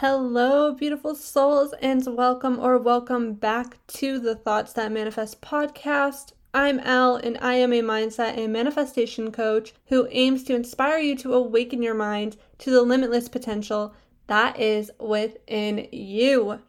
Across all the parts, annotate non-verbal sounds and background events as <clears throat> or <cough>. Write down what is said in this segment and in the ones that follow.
Hello, beautiful souls, and welcome or welcome back to the Thoughts That Manifest podcast. I'm Ell, and I am a mindset and manifestation coach who aims to inspire you to awaken your mind to the limitless potential that is within you.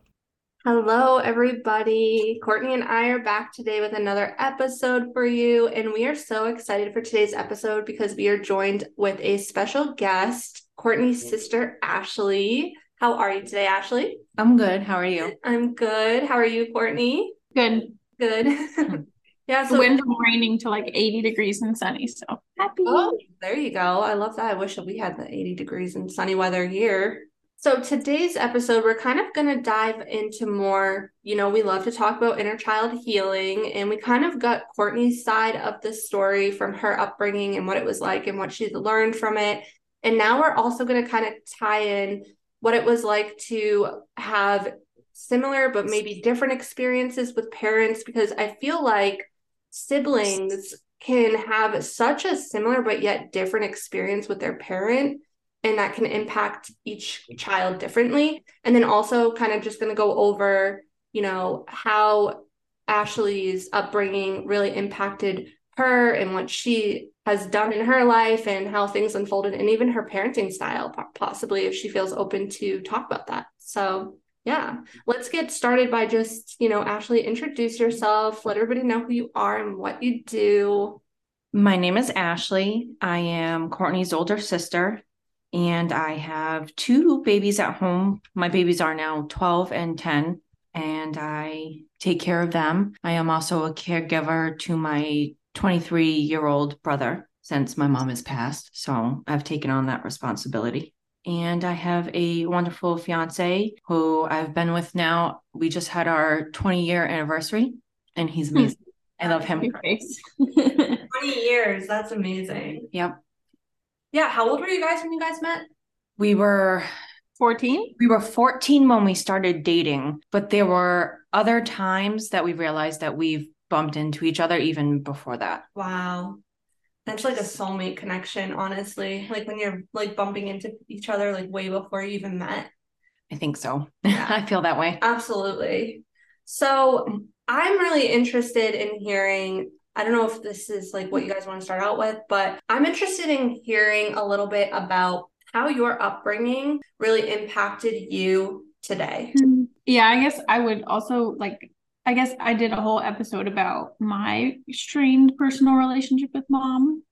Hello, everybody. Courtney and I are back today with another episode for you, and we are so excited for today's episode because we are joined with a special guest, Courtney's sister, Ashley. How are you today, Ashley? I'm good. How are you? I'm good. How are you, Courtney? Good. Good. <laughs> yeah. So wind from raining to like 80 degrees and sunny. So happy. Oh, there you go. I love that. I wish we had the 80 degrees and sunny weather here. So today's episode, we're kind of going to dive into more, you know, we love to talk about inner child healing and we kind of got Courtney's side of the story from her upbringing and what it was like and what she's learned from it. And now we're also going to kind of tie in what it was like to have similar but maybe different experiences with parents because I feel like siblings can have such a similar but yet different experience with their parent and that can impact each child differently. And then also kind of just going to go over you know how Ashley's upbringing really impacted her and what she has done in her life and how things unfolded and even her parenting style possibly if she feels open to talk about that. So yeah let's get started by just you know ashley introduce yourself let everybody know who you are and what you do. My name is ashley. I am courtney's older sister and i have two babies at home. My babies are now 12 and 10 and i take care of them. I am also a caregiver to my 23 year old brother since my mom has passed. So I've taken on that responsibility. And I have a wonderful fiance who I've been with now. We just had our 20 year anniversary, and he's hmm. amazing. I love him. <laughs> 20 years. That's amazing. Yep. Yeah. How old were you guys when you guys met? We were 14? We were 14 when we started dating, but there were other times that we realized that we've bumped into each other even before that. Wow. That's like a soulmate connection, honestly. Like when you're like bumping into each other like way before you even met. I think so. Yeah. <laughs> I feel that way. Absolutely. So I'm really interested in hearing. I don't know if this is like what you guys want to start out with, but I'm interested in hearing a little bit about how your upbringing really impacted you today. Hmm. Yeah, I guess I would also like I guess I did a whole episode about my strained personal relationship with mom.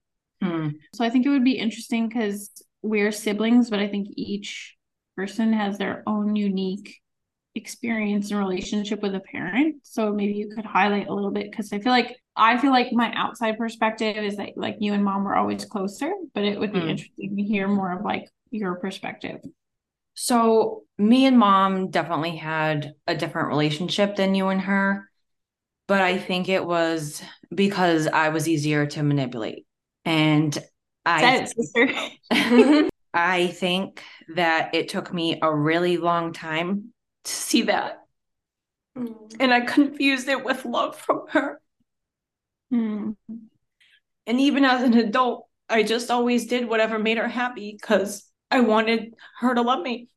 Hmm. So I think it would be interesting because we're siblings, but I think each person has their own unique experience and relationship with a parent. So maybe you could highlight a little bit because I feel like I feel like my outside perspective is that like you and mom were always closer, but it would be hmm. interesting to hear more of like your perspective. So, me and mom definitely had a different relationship than you and her, but I think it was because I was easier to manipulate. And I <laughs> I <laughs> think that it took me a really long time to see that. Mm. And I confused it with love from her. Mm. And even as an adult, I just always did whatever made her happy because I wanted her to love me.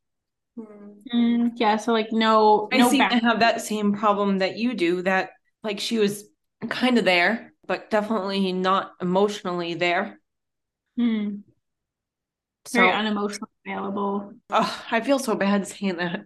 Mm, yeah, so like no, I no seem back- to have that same problem that you do. That like she was kind of there, but definitely not emotionally there. Hmm. So, Very unemotionally available. Oh, I feel so bad saying that.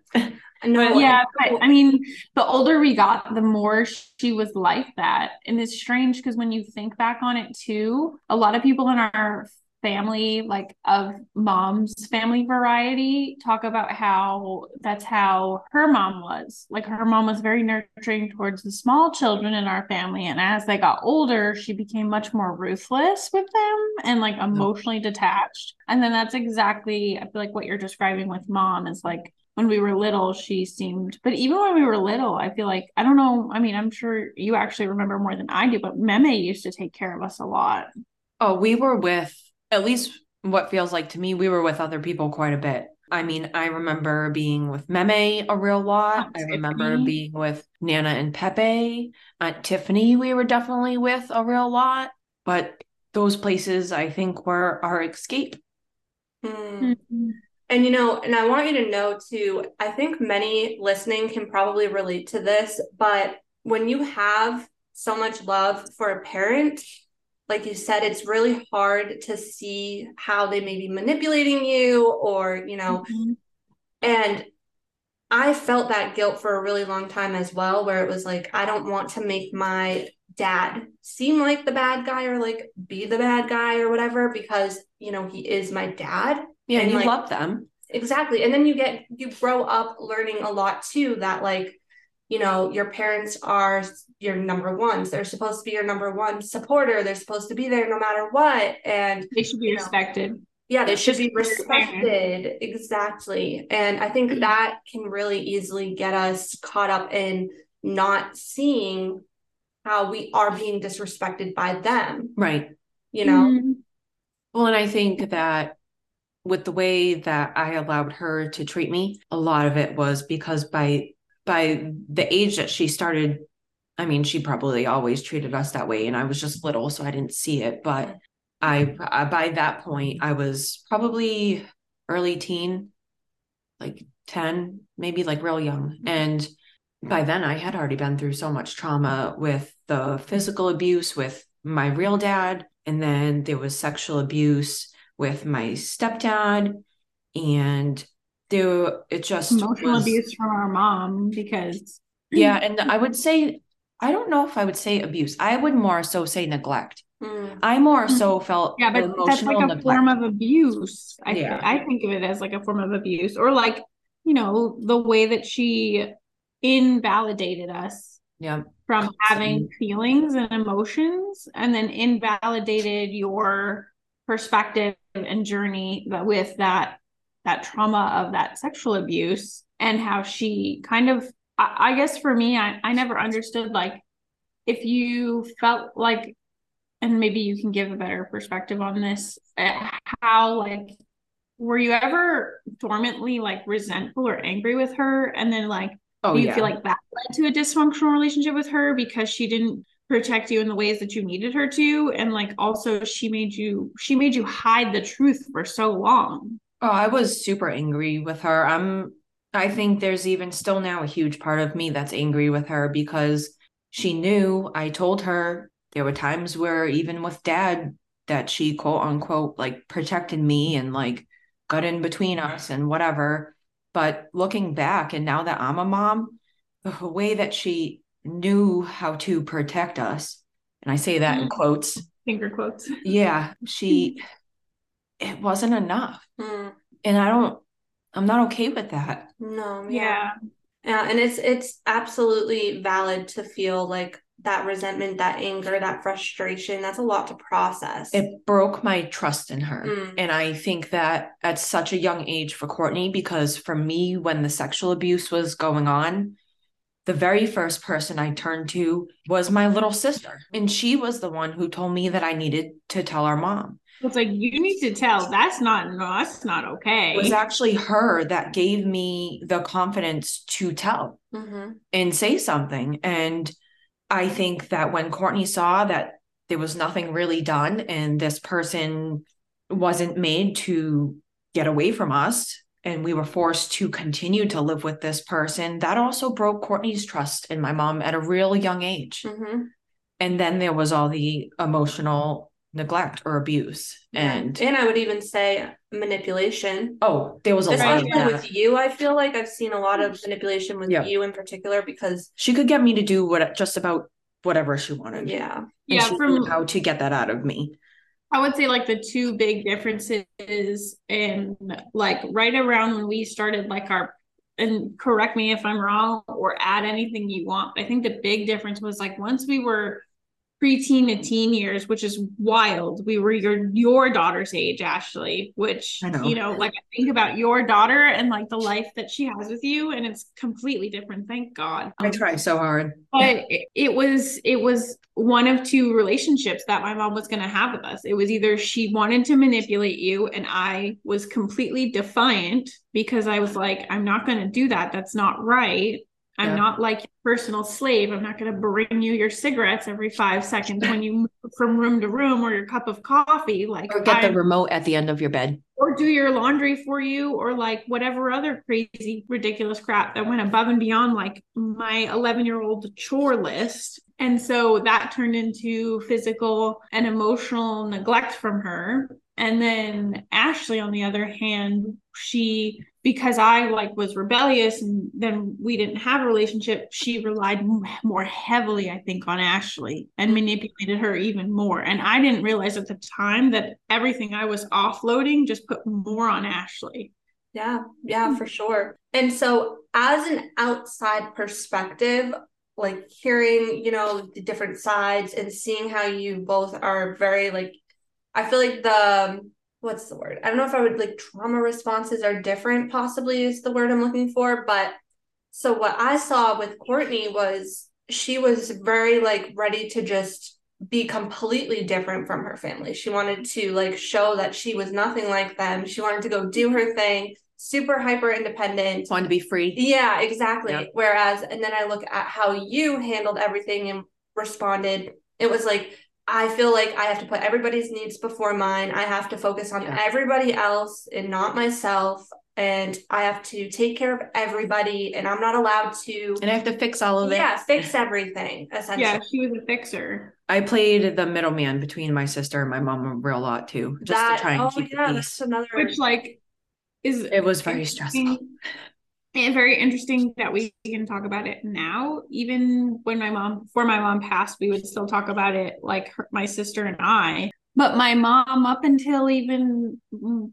No, <laughs> yeah, but I mean, the older we got, the more she was like that. And it's strange because when you think back on it too, a lot of people in our family like of mom's family variety talk about how that's how her mom was. Like her mom was very nurturing towards the small children in our family and as they got older she became much more ruthless with them and like emotionally detached. And then that's exactly i feel like what you're describing with mom is like when we were little she seemed but even when we were little i feel like i don't know i mean i'm sure you actually remember more than i do but meme used to take care of us a lot. Oh we were with at least what feels like to me, we were with other people quite a bit. I mean, I remember being with Meme a real lot. I remember being with Nana and Pepe. Aunt Tiffany, we were definitely with a real lot. But those places, I think, were our escape. Hmm. Mm-hmm. And you know, and I want you to know too, I think many listening can probably relate to this, but when you have so much love for a parent, like you said, it's really hard to see how they may be manipulating you or, you know, mm-hmm. and I felt that guilt for a really long time as well, where it was like, I don't want to make my dad seem like the bad guy or like be the bad guy or whatever because, you know, he is my dad. Yeah, and you like, love them. Exactly. And then you get, you grow up learning a lot too that like, you know, your parents are your number ones. They're supposed to be your number one supporter. They're supposed to be there no matter what. And they should be respected. Know, yeah, they should be respected. Exactly. And I think that can really easily get us caught up in not seeing how we are being disrespected by them. Right. You know? Mm-hmm. Well, and I think that with the way that I allowed her to treat me, a lot of it was because by by the age that she started, I mean, she probably always treated us that way. And I was just little, so I didn't see it. But I, by that point, I was probably early teen, like 10, maybe like real young. And by then I had already been through so much trauma with the physical abuse with my real dad. And then there was sexual abuse with my stepdad. And there it just emotional was, abuse from our mom because <clears throat> yeah and i would say i don't know if i would say abuse i would more so say neglect mm. i more so felt yeah but that's like a neglect. form of abuse I, yeah. I think of it as like a form of abuse or like you know the way that she invalidated us yeah from having feelings and emotions and then invalidated your perspective and journey with that that trauma of that sexual abuse and how she kind of I, I guess for me I, I never understood like if you felt like and maybe you can give a better perspective on this eh, how like were you ever dormantly like resentful or angry with her? And then like oh, do you yeah. feel like that led to a dysfunctional relationship with her because she didn't protect you in the ways that you needed her to? And like also she made you she made you hide the truth for so long Oh, I was super angry with her. I'm I think there's even still now a huge part of me that's angry with her because she knew I told her there were times where even with dad that she quote unquote like protected me and like got in between us and whatever. But looking back and now that I'm a mom, the way that she knew how to protect us, and I say that in mm-hmm. quotes, finger quotes. Yeah, she <laughs> it wasn't enough. Mm. And I don't I'm not okay with that. No, yeah. Yeah, and it's it's absolutely valid to feel like that resentment, that anger, that frustration. That's a lot to process. It broke my trust in her. Mm. And I think that at such a young age for Courtney, because for me, when the sexual abuse was going on, the very first person I turned to was my little sister. And she was the one who told me that I needed to tell our mom. It's like you need to tell that's not no, that's not okay. It was actually her that gave me the confidence to tell mm-hmm. and say something. And I think that when Courtney saw that there was nothing really done and this person wasn't made to get away from us and we were forced to continue to live with this person, that also broke Courtney's trust in my mom at a real young age. Mm-hmm. And then there was all the emotional neglect or abuse and and i would even say manipulation. Oh there was a Especially lot of that. with you i feel like i've seen a lot of manipulation with yeah. you in particular because she could get me to do what just about whatever she wanted. Yeah. And yeah from how to get that out of me. I would say like the two big differences in like right around when we started like our and correct me if i'm wrong or add anything you want i think the big difference was like once we were preteen to teen years, which is wild. We were your your daughter's age, Ashley, which know. you know, like I think about your daughter and like the life that she has with you, and it's completely different. Thank God. I try so hard. But it, it was it was one of two relationships that my mom was going to have with us. It was either she wanted to manipulate you, and I was completely defiant because I was like, I'm not going to do that. That's not right I'm Yeah. not like your personal slave. I'm not going to bring you your cigarettes every five seconds when you move from room to room or your cup of coffee. Like, Or get the I'm- remote at the end of your bed. or do your laundry for you or like whatever other crazy ridiculous crap that went above and beyond like my 11 year old chore list and so that turned into physical and emotional neglect from her and then ashley on the other hand she because i like was rebellious and then we didn't have a relationship she relied more heavily i think on ashley and mm-hmm. manipulated her even more. And i didn't realize at the time that everything i was offloading just put more on ashley. Yeah, yeah, for sure. And so, as an outside perspective, like hearing, you know, the different sides and seeing how you both are very like, I feel like the, what's the word? I don't know if I would like trauma responses are different, possibly is the word I'm looking for. But so, what I saw with Courtney was she was very like ready to just be completely different from her family. She wanted to like show that she was nothing like them. She wanted to go do her thing super hyper independent. Wanted to be free. Yeah, exactly. Yeah. Whereas, and then I look at how you handled everything and responded. It was like, I feel like I have to put everybody's needs before mine. I have to focus on Yeah. everybody else and not myself. And I have to take care of everybody. And I'm not allowed to, And I have to fix all of it. yeah, fix everything, essentially. yeah she was a fixer I played the middleman between my sister and my mom a real lot too, just that, to try and oh, keep yeah, the that's peace. another. which like is It was very stressful. And very interesting that we can talk about it now even when my mom before my mom passed we would still talk about it like her, my sister and i but my mom up until even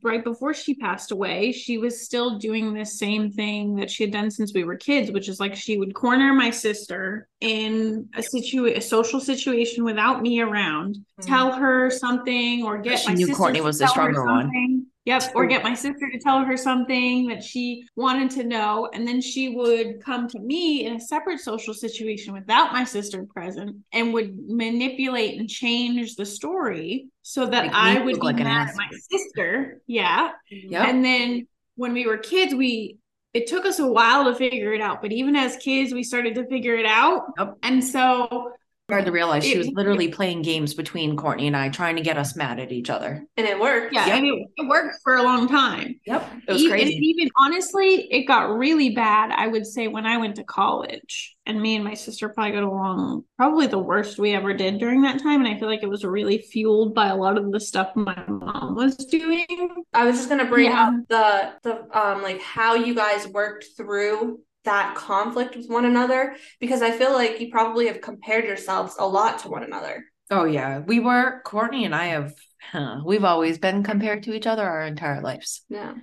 right before she passed away she was still doing this same thing that she had done since we were kids which is like she would corner my sister in a situ a social situation without me around Mm. tell her something or get She knew Courtney was the stronger one. Yep, or get my sister to tell her something that she wanted to know. And then she would come to me in a separate social situation without my sister present and would manipulate and change the story so that me I would be like mad at my sister. Yeah. Yep. And then when we were kids, we it took us a while to figure it out, but even as kids, we started to figure it out. Yep. And so Hard to realize she was literally playing games between Courtney and I, trying to get us mad at each other. and it worked. yeah, Yep. and it, it worked for a long time. Yep. It was E- crazy. And even honestly, it got really bad. I would say when I went to college, and me and my sister probably got along probably the worst we ever did during that time. And I feel like it was really fueled by a lot of the stuff my mom was doing. I was just gonna bring Yeah. up the the um like how you guys worked through that conflict with one another because I feel like you probably have compared yourselves a lot to one another. Oh yeah, we were Courtney and I have huh, we've always been compared to each other our entire lives. Yeah.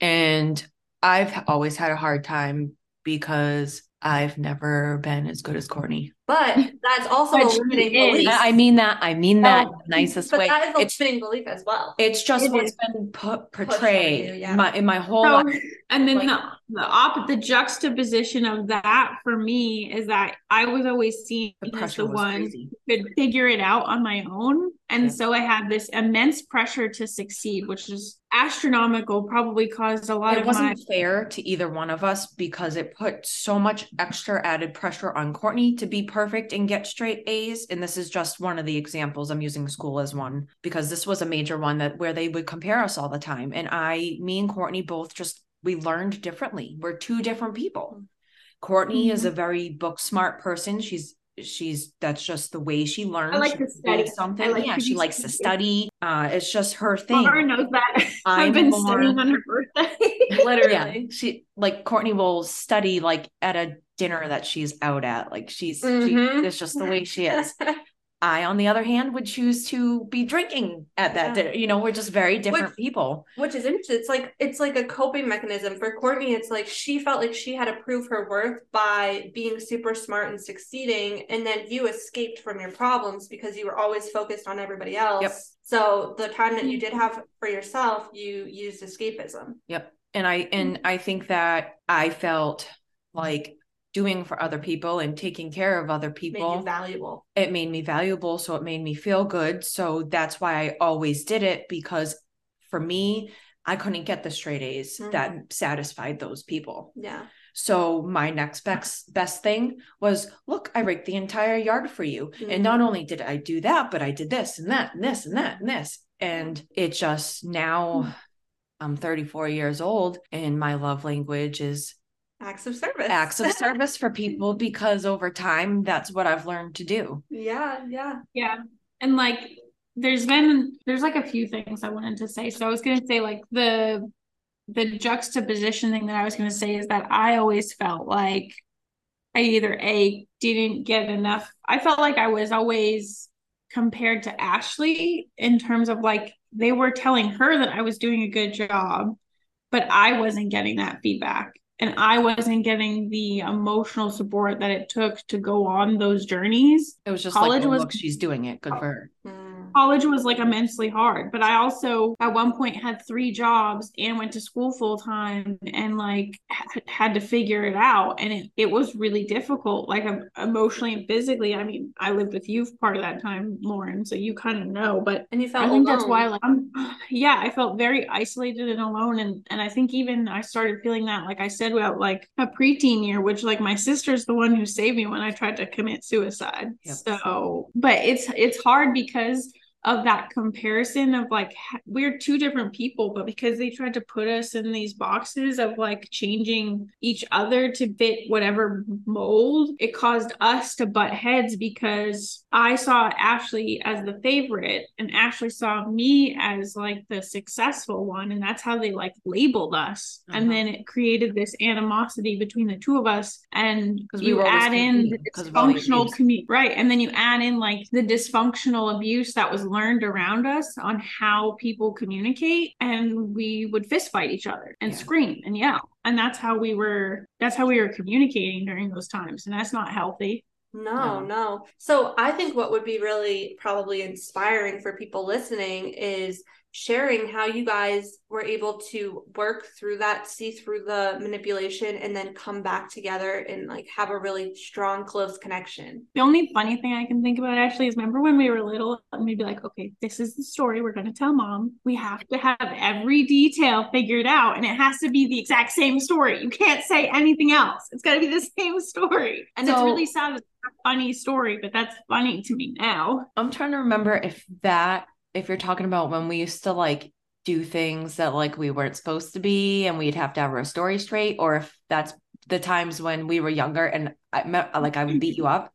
And I've always had a hard time because I've never been as good as Courtney. But <laughs> that's also But a limiting is. belief. I mean that I mean that Oh, nicest but way. that is a It's limiting belief as well. it's just It what's is. been put portrayed you, yeah. my in my whole So, life. and then Like- the the op the juxtaposition of that for me is that I was always seen The as pressure the one crazy. who could figure it out on my own. And Yeah. so I had this immense pressure to succeed, which is astronomical, probably caused a lot It of my wasn't fair to either one of us because it put so much extra added pressure on Courtney to be perfect and get straight A's. And this is just one of the examples. I'm using school as one because this was a major one that where they would compare us all the time. And I, me and Courtney both just we learned differently. We're two different people. Courtney is a very book smart person. She's she's that's just the way she learns. I like to study. something. Like yeah, she likes to study. Uh, it's just her thing. Laura knows that. <laughs> I've been more- studying on her birthday. <laughs> Literally. Yeah, she like Courtney will study like at a dinner that she's out at. Like she's she, Mhm. it's just the way she is. <laughs> I, on the other hand, would choose to be drinking at that Yeah. dinner. You know, we're just very different Which- people. Which is interesting. It's like it's like a coping mechanism for Courtney. It's like she felt like she had to prove her worth by being super smart and succeeding, and then you escaped from your problems because you were always focused on everybody else. Yep. So the time that you did have for yourself, you used escapism. Yep. And I and I think that I felt like doing for other people and taking care of other people Made valuable. it made me valuable so it made me feel good so that's why i always did it because for me i couldn't get the straight a's Mhm. that satisfied those people Yeah. So my next best best thing was, look, I raked the entire yard for you. Mhm. And not only did I do that, but I did this and that and this and that and this. And it just now I'm 34 years old and my love language is Acts of service. acts of <laughs> service for people because over time that's what I've learned to do. yeah, yeah. Yeah. And like there's been there's like a few things I wanted to say. So I was gonna say like the the juxtaposition thing that I was gonna say is that I always felt like I either A didn't get enough. I felt like I was always compared to Ashley in terms of like they were telling her that I was doing a good job, but I wasn't getting that feedback. And I wasn't getting the emotional support that it took to go on those journeys It was just College like, oh, was- look, she's doing it. Good for her. Mm-hmm. College was like immensely hard but i also at one point had three jobs and went to school full time and like h- had to figure it out and it, it was really difficult like em- emotionally and physically i mean i lived with you for part of that time lauren so you kind of know but And you felt I think that's why like I'm yeah, I felt very isolated and alone and and I think even I started feeling that like I said about like a preteen year which like my sister's the one who saved me when I tried to commit suicide. Yep. So, but it's it's hard because of that comparison of like we're two different people but because they tried to put us in these boxes of like changing each other to fit whatever mold it caused us to butt heads because i saw ashley as the favorite and ashley saw me as like the successful one and that's how they like labeled us Uh-huh. and then it created this animosity between the two of us and we you were add in the competing 'cause of all the dysfunctional abuse. commu- right and then you add in like the dysfunctional abuse that was learned around us on how people communicate and we would fist fight each other and Yeah. scream and yell and that's how we were that's how we were communicating during those times and that's not healthy No, No. no. So I think what would be really probably inspiring for people listening is sharing how you guys were able to work through that, see through the manipulation, and then come back together and like have a really strong, close connection. the only funny thing i can think about actually is remember when we were little and we'd be like okay this is the story we're going to tell mom. We have to have every detail figured out and it has to be the exact same story. You can't say anything else. It's got to be the same story. And it's really sad it's a funny story but that's funny to me now. I'm trying to remember if that, if you're talking about when we used to like do things that like we weren't supposed to be and we'd have to have our story straight, or if that's the times when we were younger and I met, like I would beat you up.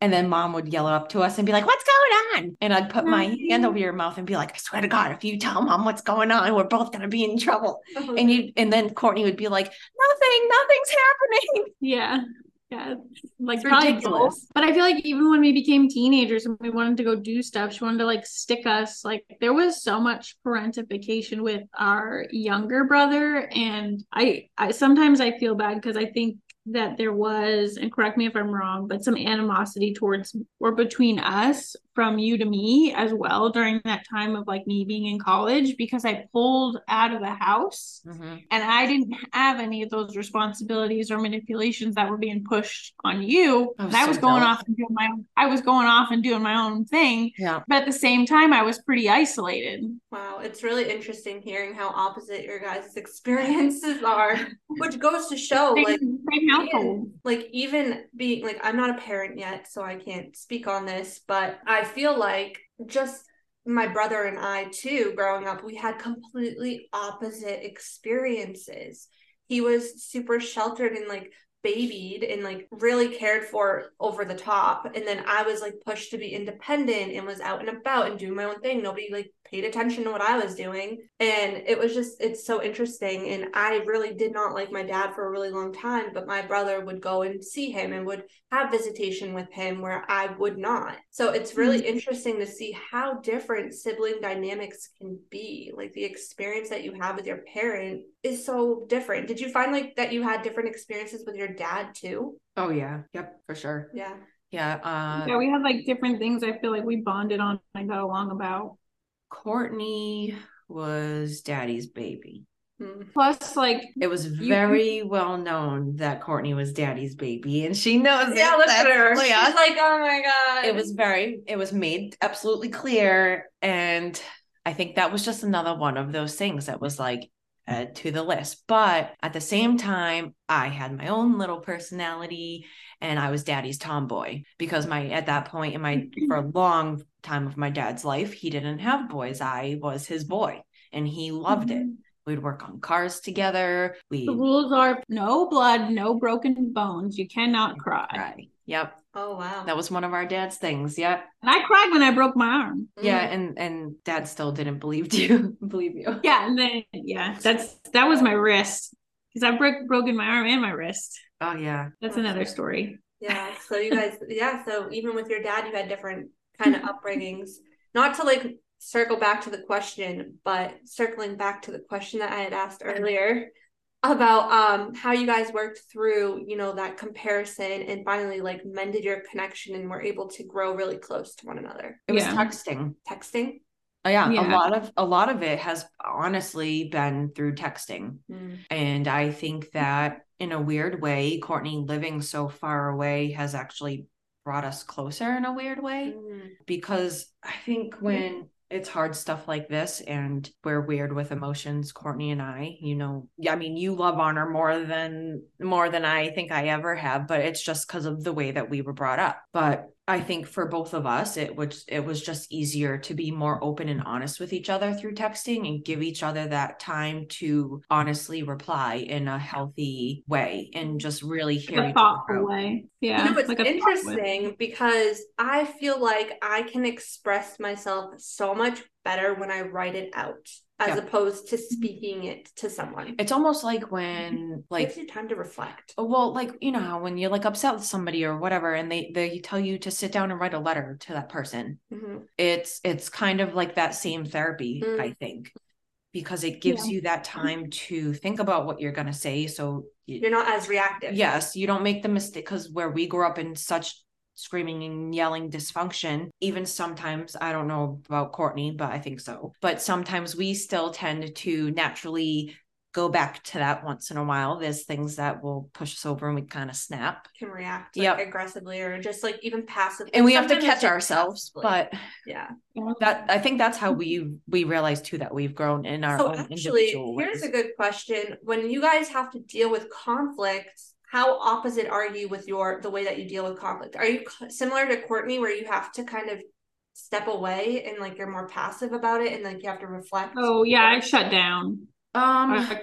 And then mom would yell up to us and be like, What's going on? And I'd put my mm-hmm. hand over your mouth and be like, I swear to God, if you tell mom what's going on, we're both going to be in trouble. Mm-hmm. And you, and then Courtney would be like, Nothing, nothing's happening. Yeah. Yeah. Like ridiculous. But I feel like even when we became teenagers and we wanted to go do stuff, she wanted to like stick us. Like there was so much parentification with our younger brother. And I I sometimes I feel bad because I think that there was, and correct me if I'm wrong, but some animosity towards or between us from you to me as well during that time of like me being in college because I pulled out of the house mm-hmm. and I didn't have any of those responsibilities or manipulations that were being pushed on you. Oh, I was I so was going jealous. off and doing my own, I was going off and doing my own thing, Yeah. but at the same time I was pretty isolated. Wow, it's really interesting hearing how opposite your guys' <laughs> experiences are, which goes to show Same, like same household. like even being like I'm not a parent yet, so I can't speak on this, but I feel like just my brother and I too, growing up, we had completely opposite experiences. He was super sheltered and like babied and like really cared for over the top. And then I was like pushed to be independent and was out and about and doing my own thing. Nobody like paid attention to what I was doing. And it was just, it's so interesting. And I really did not like my dad for a really long time, but my brother would go and see him and would have visitation with him where I would not. So it's really interesting to see how different sibling dynamics can be. Like the experience that you have with your parent is so different. Did you find like that you had different experiences with your dad too? Oh, yeah. Yep. For sure. Yeah. Yeah. Uh, Yeah, we had like different things I feel like we bonded on and got along about. Courtney was daddy's baby. Hmm. Plus, like It was You- very well known that Courtney was daddy's baby, and she knows Yeah, it. look at her. She's like, oh my God. It was very, it was made absolutely clear. And I think that was just another one of those things that was like, add to the list. But at the same time, I had my own little personality and I was daddy's tomboy because my at that point in my for a <laughs> long time of my dad's life, he didn't have boys. I was his boy and he loved it. We'd work on cars together. We The rules are no blood, no broken bones. You cannot cry. cry. Yep. Oh wow. That was one of our dad's things. Yep. And I cried when I broke my arm. Yeah, Mm. and and dad still didn't believe <laughs> you. believe you. Yeah, and then yeah, that's that was my wrist because I broke broken my arm and my wrist. Oh yeah. That's another story. Yeah. So you guys, yeah. So even with your dad, you had different kind of upbringings. Not to like circle back to the question, but circling back to the question that I had asked earlier about um how you guys worked through, you know, that comparison and finally like mended your connection and were able to grow really close to one another. It was Yeah. texting. Texting. Oh, yeah, a lot of a lot of it has honestly been through texting. Mm. And I think that in a weird way, Courtney living so far away has actually brought us closer in a weird way Mm. because I think when it's hard stuff like this and we're weird with emotions, Courtney and I, you know, I mean, you love honor more than more than I think I ever have, but it's just because of the way that we were brought up. But I think for both of us, it was it was just easier to be more open and honest with each other through texting and give each other that time to honestly reply in a healthy way and just really hear Like a each other thoughtful way. Yeah. You know, it's like a thoughtful way. interesting because I feel like I can express myself so much better when I write it out as Yeah. opposed to speaking it to someone. It's almost like when Like, gives you time to reflect. Oh, Well, like you know how when you're like upset with somebody or whatever, and they they tell you to sit down and write a letter to that person. Mhm. It's it's kind of like that same therapy, Mm. I think, because it gives you that time to think about what you're gonna say. So You're not as reactive. yes, you don't make the mistake because where we grew up in such screaming and yelling dysfunction, even sometimes I don't know about Courtney, but I think so. But sometimes we still tend to naturally go back to that once in a while. There's things that will push us over and we kind of snap. Can react like, Yep. aggressively or just like even passively. And we have to catch ourselves. passively. But yeah. that I think that's how we we realize too that we've grown in our So own actually, here's a good question. When you guys have to deal with conflict, how opposite are you with your the way that you deal with conflict? Are you similar to Courtney where you have to kind of step away and like you're more passive about it and like you have to reflect? Oh yeah, I shut down. um I,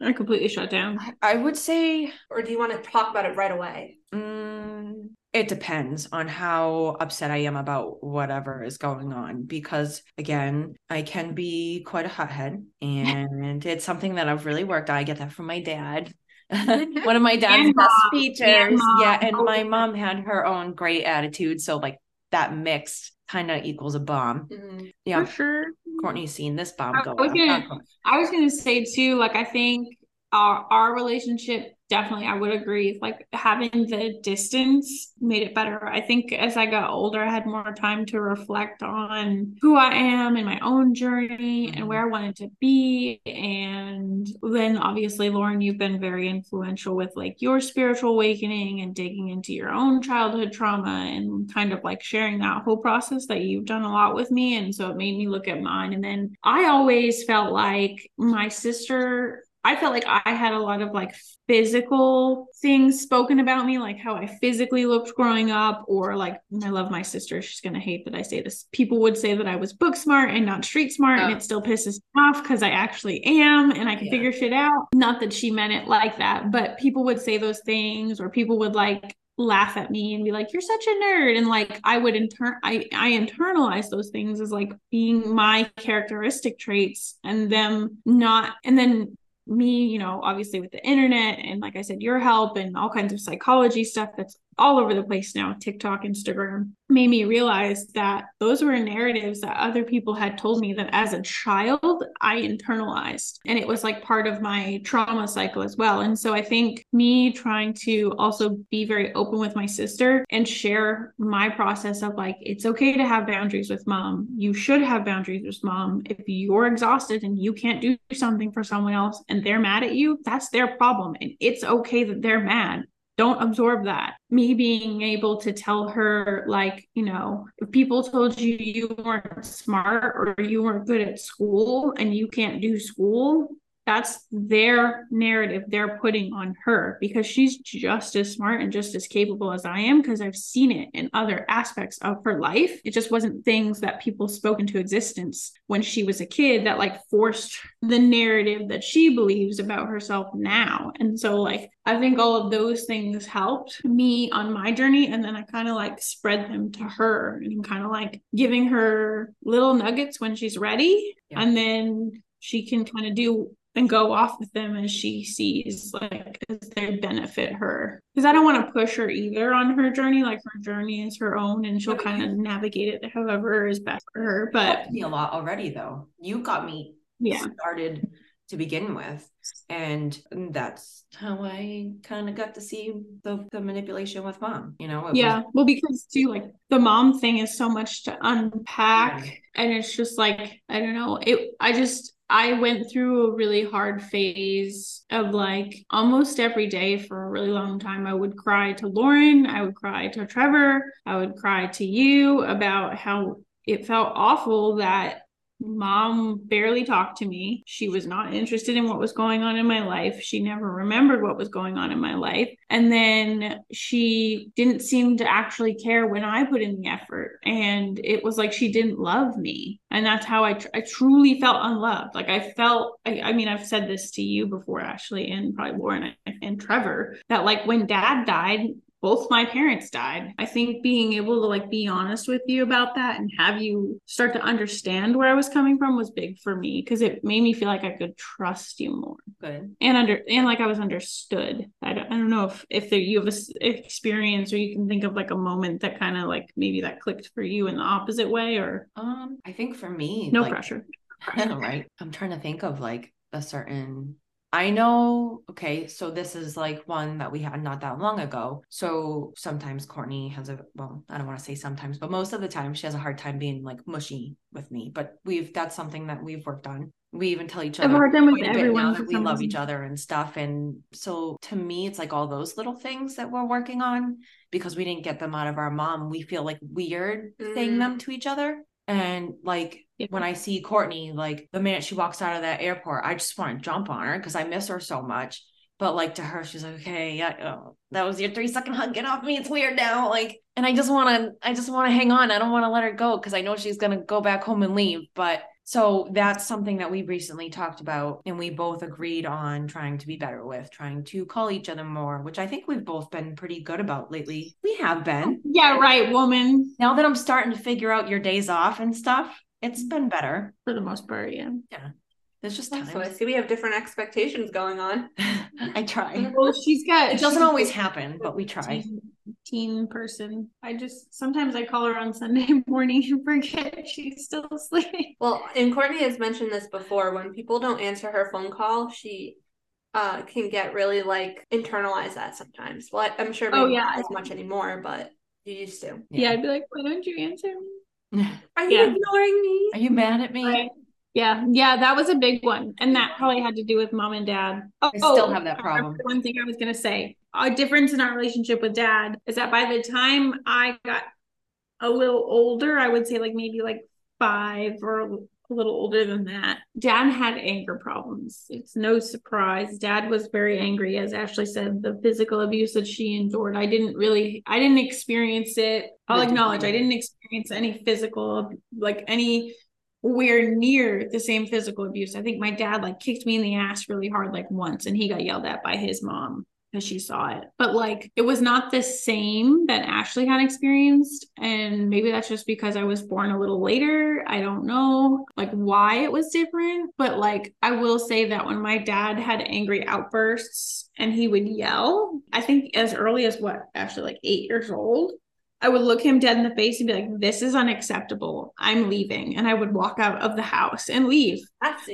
I completely shut down. I would say Or do you want to talk about it right away? Mm, it depends on how upset I am about whatever is going on because again, I can be quite a hothead <laughs> and it's something that I've really worked on. I get that from my dad. One of my <laughs> dad's best features. And. Yeah, and my Oh. mom had her own great attitude, so like that mixed kind of equals a bomb. Mhm. Yeah, For sure. Courtney's seen this bomb I go was gonna- I was gonna say too, like I think our our relationship definitely I would agree. Like having the distance made it better. I think as I got older, I had more time to reflect on who I am and my own journey and mm-hmm. where I wanted to be. And then obviously, Lauren, you've been very influential with like your spiritual awakening and digging into your own childhood trauma and kind of like sharing that whole process that you've done a lot with me. And so it made me look at mine. And then I always felt like my sister I felt like I had a lot of like physical things spoken about me, like how I physically looked growing up, or like I love my sister. She's gonna hate that I say this. People would say that I was book smart and not street smart, and Oh. it still pisses me off because I actually am and I can Yeah. figure shit out. Not that she meant it like that, but people would say those things, or people would like laugh at me and be like you're such a nerd and like i would intern i i internalize those things as like being my characteristic traits and them not and then me you know obviously with the internet and like i said your help and all kinds of psychology stuff that's all over the place now tiktok instagram made me realize that those were narratives that other people had told me that as a child i internalized. And it was like part of my trauma cycle as well. And so i think me trying to also be very open with my sister and share my process of like it's okay to have boundaries with mom. You should have boundaries with mom. If you're exhausted and you can't do something for someone else and they're mad at you that's their problem. And it's okay that they're mad don't absorb that. Me being able to tell her, like, you know, if people told you you weren't smart or you weren't good at school and you can't do school, that's their narrative they're putting on her because she's just as smart and just as capable as I am because I've seen it in other aspects of her life. It just wasn't things that people spoke into existence when she was a kid that like forced the narrative that she believes about herself now. And so like I think all of those things helped me on my journey and then I kind of like spread them to her and kind of like giving her little nuggets when she's ready yeah. and then she can kind of do and go off with them as she sees like as they benefit her. Because i don't want to push her either on her journey like her journey is her own and she'll kind of navigate it however is best for her but me a lot already though. You got me yeah. started to begin with and that's how i kind of got to see the, the manipulation with mom you know? Yeah was- well because too like the mom thing is so much to unpack and it's just like i don't know it i just I went through a really hard phase of like almost every day for a really long time. I would cry to Lauren, I would cry to Trevor, I would cry to you about how it felt awful that Mom barely talked to me. She was not interested in what was going on in my life. She never remembered what was going on in my life. And then she didn't seem to actually care when I put in the effort. And it was like she didn't love me. And that's how I, tr- I truly felt unloved. Like I felt, I, I mean, I've said this to you before, Ashley, and probably Lauren and Trevor, that like when dad died, both my parents died. I think being able to like be honest with you about that and have you start to understand where I was coming from was big for me because it made me feel like I could trust you more. Good. And under and like I was understood. I don't, I don't know if if there, you have a experience or you can think of like a moment that kind of like maybe that clicked for you in the opposite way or um I think for me no like, pressure. <laughs> right. I'm trying to think of like a certain I know, okay, so this is like one that we had not that long ago. So sometimes Courtney has a, well, I don't want to say sometimes, but most of the time she has a hard time being like mushy with me. But we've, that's something that we've worked on. We even tell each other I've time with everyone now that we love each other and stuff. And so to me, it's like all those little things that we're working on because we didn't get them out of our mom. We feel like weird mm. saying them to each other. And like yeah. when I see Courtney, like the minute she walks out of that airport, I just want to jump on her because I miss her so much. But like to her, she's like, okay, yeah, oh, that was your three second hug. Get off me. It's weird now. Like, and I just want to, I just want to hang on. I don't want to let her go because I know she's gonna go back home and leave. But so that's something that we recently talked about, and we both agreed on trying to be better with, trying to call each other more, which I think we've both been pretty good about lately. We have been. <laughs> Yeah, right, woman. Now that I'm starting to figure out your days off and stuff, it's mm-hmm. been better. For the most part, yeah. Yeah. It's just time. So I see we have different expectations going on. <laughs> I try. Well, she's got. It doesn't always happen, but we try mm-hmm. Teen person. I just sometimes I call her on Sunday <laughs> morning and forget she's still sleeping. Well, and Courtney has mentioned this before. When people don't answer her phone call, she uh can get really like internalize that sometimes. Well, I'm sure oh, yeah. not as much anymore, but you used to. Yeah. yeah, I'd be like, why don't you answer me? <laughs> Are you yeah. ignoring me? Are you mad at me? Right. Yeah, yeah, that was a big one, and that probably had to do with mom and dad. Oh, I still have that problem. One thing I was gonna say: a difference in our relationship with dad is that by the time I got a little older, I would say like maybe like five or a little older than that, dad had anger problems. It's no surprise. Dad was very angry, as Ashley said, the physical abuse that she endured. I didn't really, I didn't experience it. I'll acknowledge I didn't experience any physical, like any we're near the same physical abuse. I think my dad like kicked me in the ass really hard like once and he got yelled at by his mom because she saw it. But like it was not the same that Ashley had experienced. And maybe that's just because I was born a little later. I don't know like why it was different. But like I will say that when my dad had angry outbursts and he would yell, I think as early as what, Ashley, like eight years old, I would look him dead in the face and be like, "This is unacceptable. I'm leaving," and I would walk out of the house and leave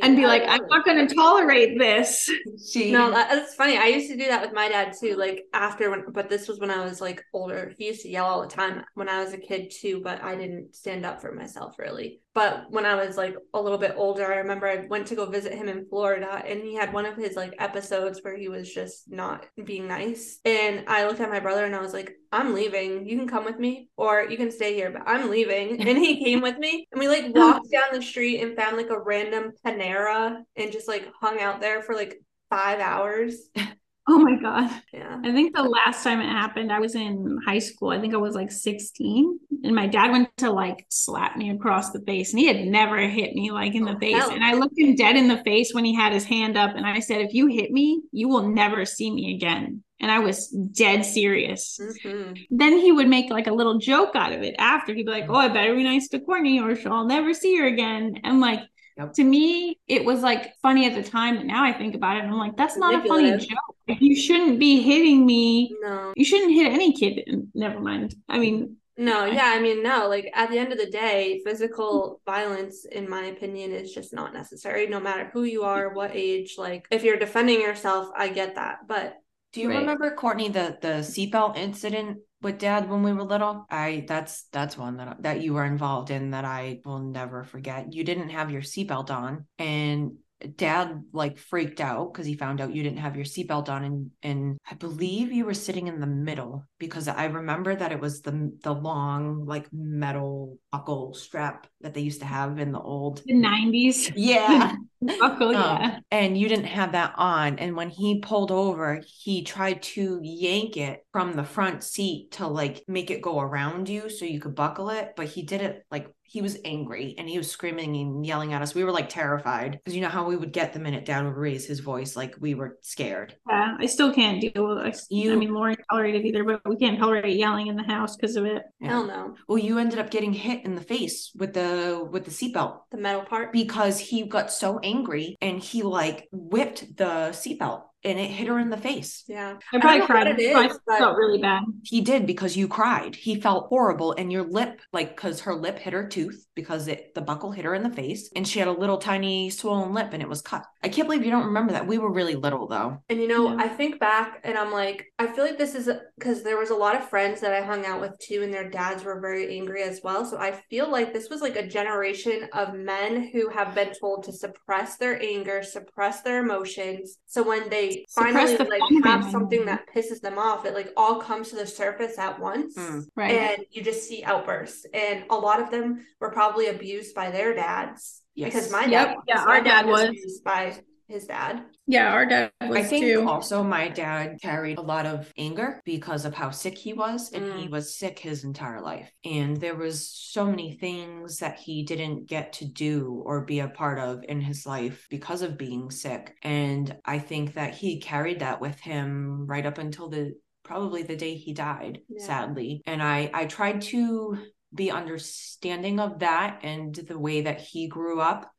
and be like, "I'm not going to tolerate this." She no, that's funny. I used to do that with my dad too. Like after when, but this was when I was like older. He used to yell all the time when I was a kid too, but I didn't stand up for myself really. But when I was like a little bit older, I remember I went to go visit him in Florida, and he had one of his like episodes where he was just not being nice. And I looked at my brother and I was like, "I'm leaving. You can come with me, or you can stay here, but I'm leaving." <laughs> And he came with me, and we like walked down the street and found like a random Panera and just like hung out there for like five hours. <laughs> Oh my God. Yeah. I think the last time it happened, I was in high school. I think I was like 16. And my dad went to like slap me across the face. And he had never hit me like in the oh, face. Hell. And I looked him dead in the face when he had his hand up. And I said, if you hit me, you will never see me again. And I was dead serious. Mm-hmm. Then he would make like a little joke out of it after. He'd be like, oh, I better be nice to Courtney or she'll never see her again. And like, Yep. To me, it was like funny at the time, but now I think about it, and I'm like, that's not a funny joke. You shouldn't be hitting me. No, you shouldn't hit any kid. Never mind. I mean, no, yeah, I mean, no. Like at the end of the day, physical violence, in my opinion, is just not necessary. No matter who you are, what age. Like if you're defending yourself, I get that, but do you right. remember Courtney the the seatbelt incident with dad when we were little i that's that's one that that you were involved in that i will never forget. You didn't have your seatbelt on and dad like freaked out because he found out you didn't have your seatbelt on and and I believe you were sitting in the middle because I remember that it was the the long like metal buckle strap that they used to have in the old the 90s. Yeah. <laughs> buckle, um, yeah. And you didn't have that on and when he pulled over, he tried to yank it from the front seat to like make it go around you so you could buckle it, but he did it like he was angry and he was screaming and yelling at us. We were like terrified because you know how we would get the minute dad would raise his voice, like we were scared. Yeah, I still can't deal with it. You, I mean, Lauren tolerated either, but we can't tolerate yelling in the house because of it. Yeah. Hell no. Well, you ended up getting hit in the face with the with the seatbelt, the metal part, because he got so angry and he like whipped the seatbelt and it hit her in the face. Yeah. I probably I cried. It is, I felt really bad. He did because you cried. He felt horrible. And your lip, like, because her lip hit her tooth because it the buckle hit her in the face and she had a little tiny swollen lip and it was cut. I can't believe you don't remember that. We were really little though. And you know, yeah. I think back and I'm like, I feel like this is because there was a lot of friends that I hung out with too, and their dads were very angry as well. So I feel like this was like a generation of men who have been told to suppress their anger, suppress their emotions. So when they suppress finally the like have something that pisses them off, it like all comes to the surface at once. Mm, right. And you just see outbursts. And a lot of them were probably probably abused by their dads. Yes. Because my yep. dad, yeah, our dad, dad was abused by his dad. Yeah, our dad I think too. also my dad carried a lot of anger because of how sick he was and mm. he was sick his entire life. And there was so many things that he didn't get to do or be a part of in his life because of being sick. And I think that he carried that with him right up until the probably the day he died yeah. sadly and i i tried to be understanding of that and the way that he grew up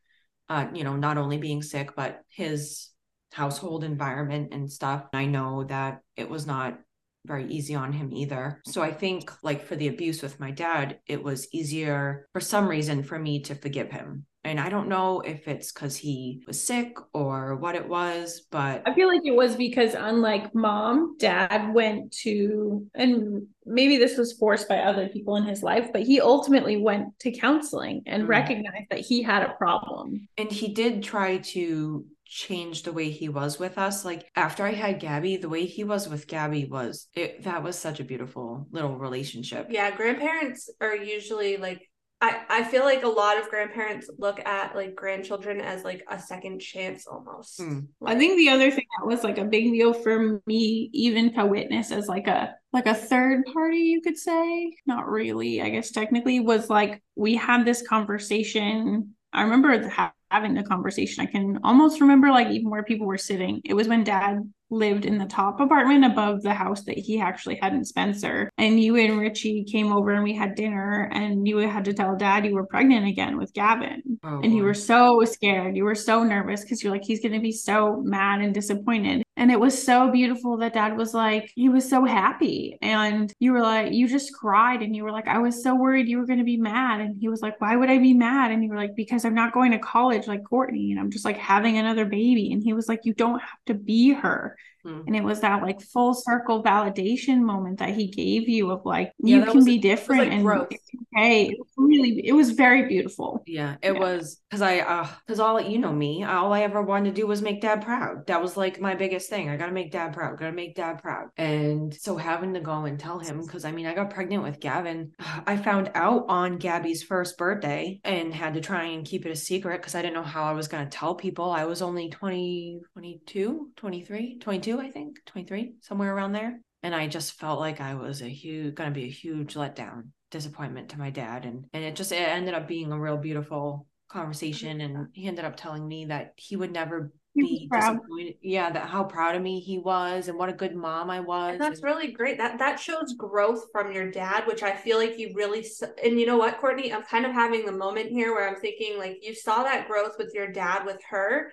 uh, you know not only being sick but his household environment and stuff. I know that it was not very easy on him either. So i think like for the abuse with my dad it was easier for some reason for me to forgive him and I don't know if it's because he was sick or what it was, but I feel like it was because, unlike mom, dad went to, and maybe this was forced by other people in his life, but he ultimately went to counseling and mm-hmm. recognized that he had a problem. And he did try to change the way he was with us. Like after I had Gabby, the way he was with Gabby was it that was such a beautiful little relationship. Yeah, grandparents are usually like I, I feel like a lot of grandparents look at like grandchildren as like a second chance almost. Mm. I think the other thing that was like a big deal for me, even to witness as like a like a third party, you could say, not really, I guess technically, was like we had this conversation. I remember having the conversation. I can almost remember like even where people were sitting. It was when dad lived in the top apartment above the house that he actually had in Spencer. And you and Richie came over and we had dinner and you had to tell dad you were pregnant again with Gavin. Oh, and you were so scared. You were so nervous because you're like, he's going to be so mad and disappointed. And it was so beautiful that dad was like, he was so happy. And you were like, you just cried and you were like, I was so worried you were going to be mad. And he was like, why would I be mad? And you were like, because I'm not going to college like Courtney and I'm just like having another baby. And he was like, you don't have to be her. Mm. And it was that like full circle validation moment that he gave you of like, yeah, you can was, be different like and growth. okay. It was really, it was very beautiful. Yeah, it yeah. was because I, uh, because all you know me, all I ever wanted to do was make dad proud. That was like my biggest thing. I got to make dad proud, got to make dad proud. And so having to go and tell him, because I mean, I got pregnant with Gavin. <sighs> I found out on Gabby's first birthday and had to try and keep it a secret because I didn't know how I was going to tell people. I was only 20, 22, 23, 22 I think, 23, somewhere around there. And I just felt like I was a huge, going to be a huge letdown, disappointment to my dad. And, and it just, it ended up being a real beautiful conversation. And he ended up telling me that he would never be disappointed. Yeah, that how proud of me he was and what a good mom I was. And that's and- really great. That that shows growth from your dad, which I feel like you really and you know what, Courtney, I'm kind of having the moment here where I'm thinking like you saw that growth with your dad with her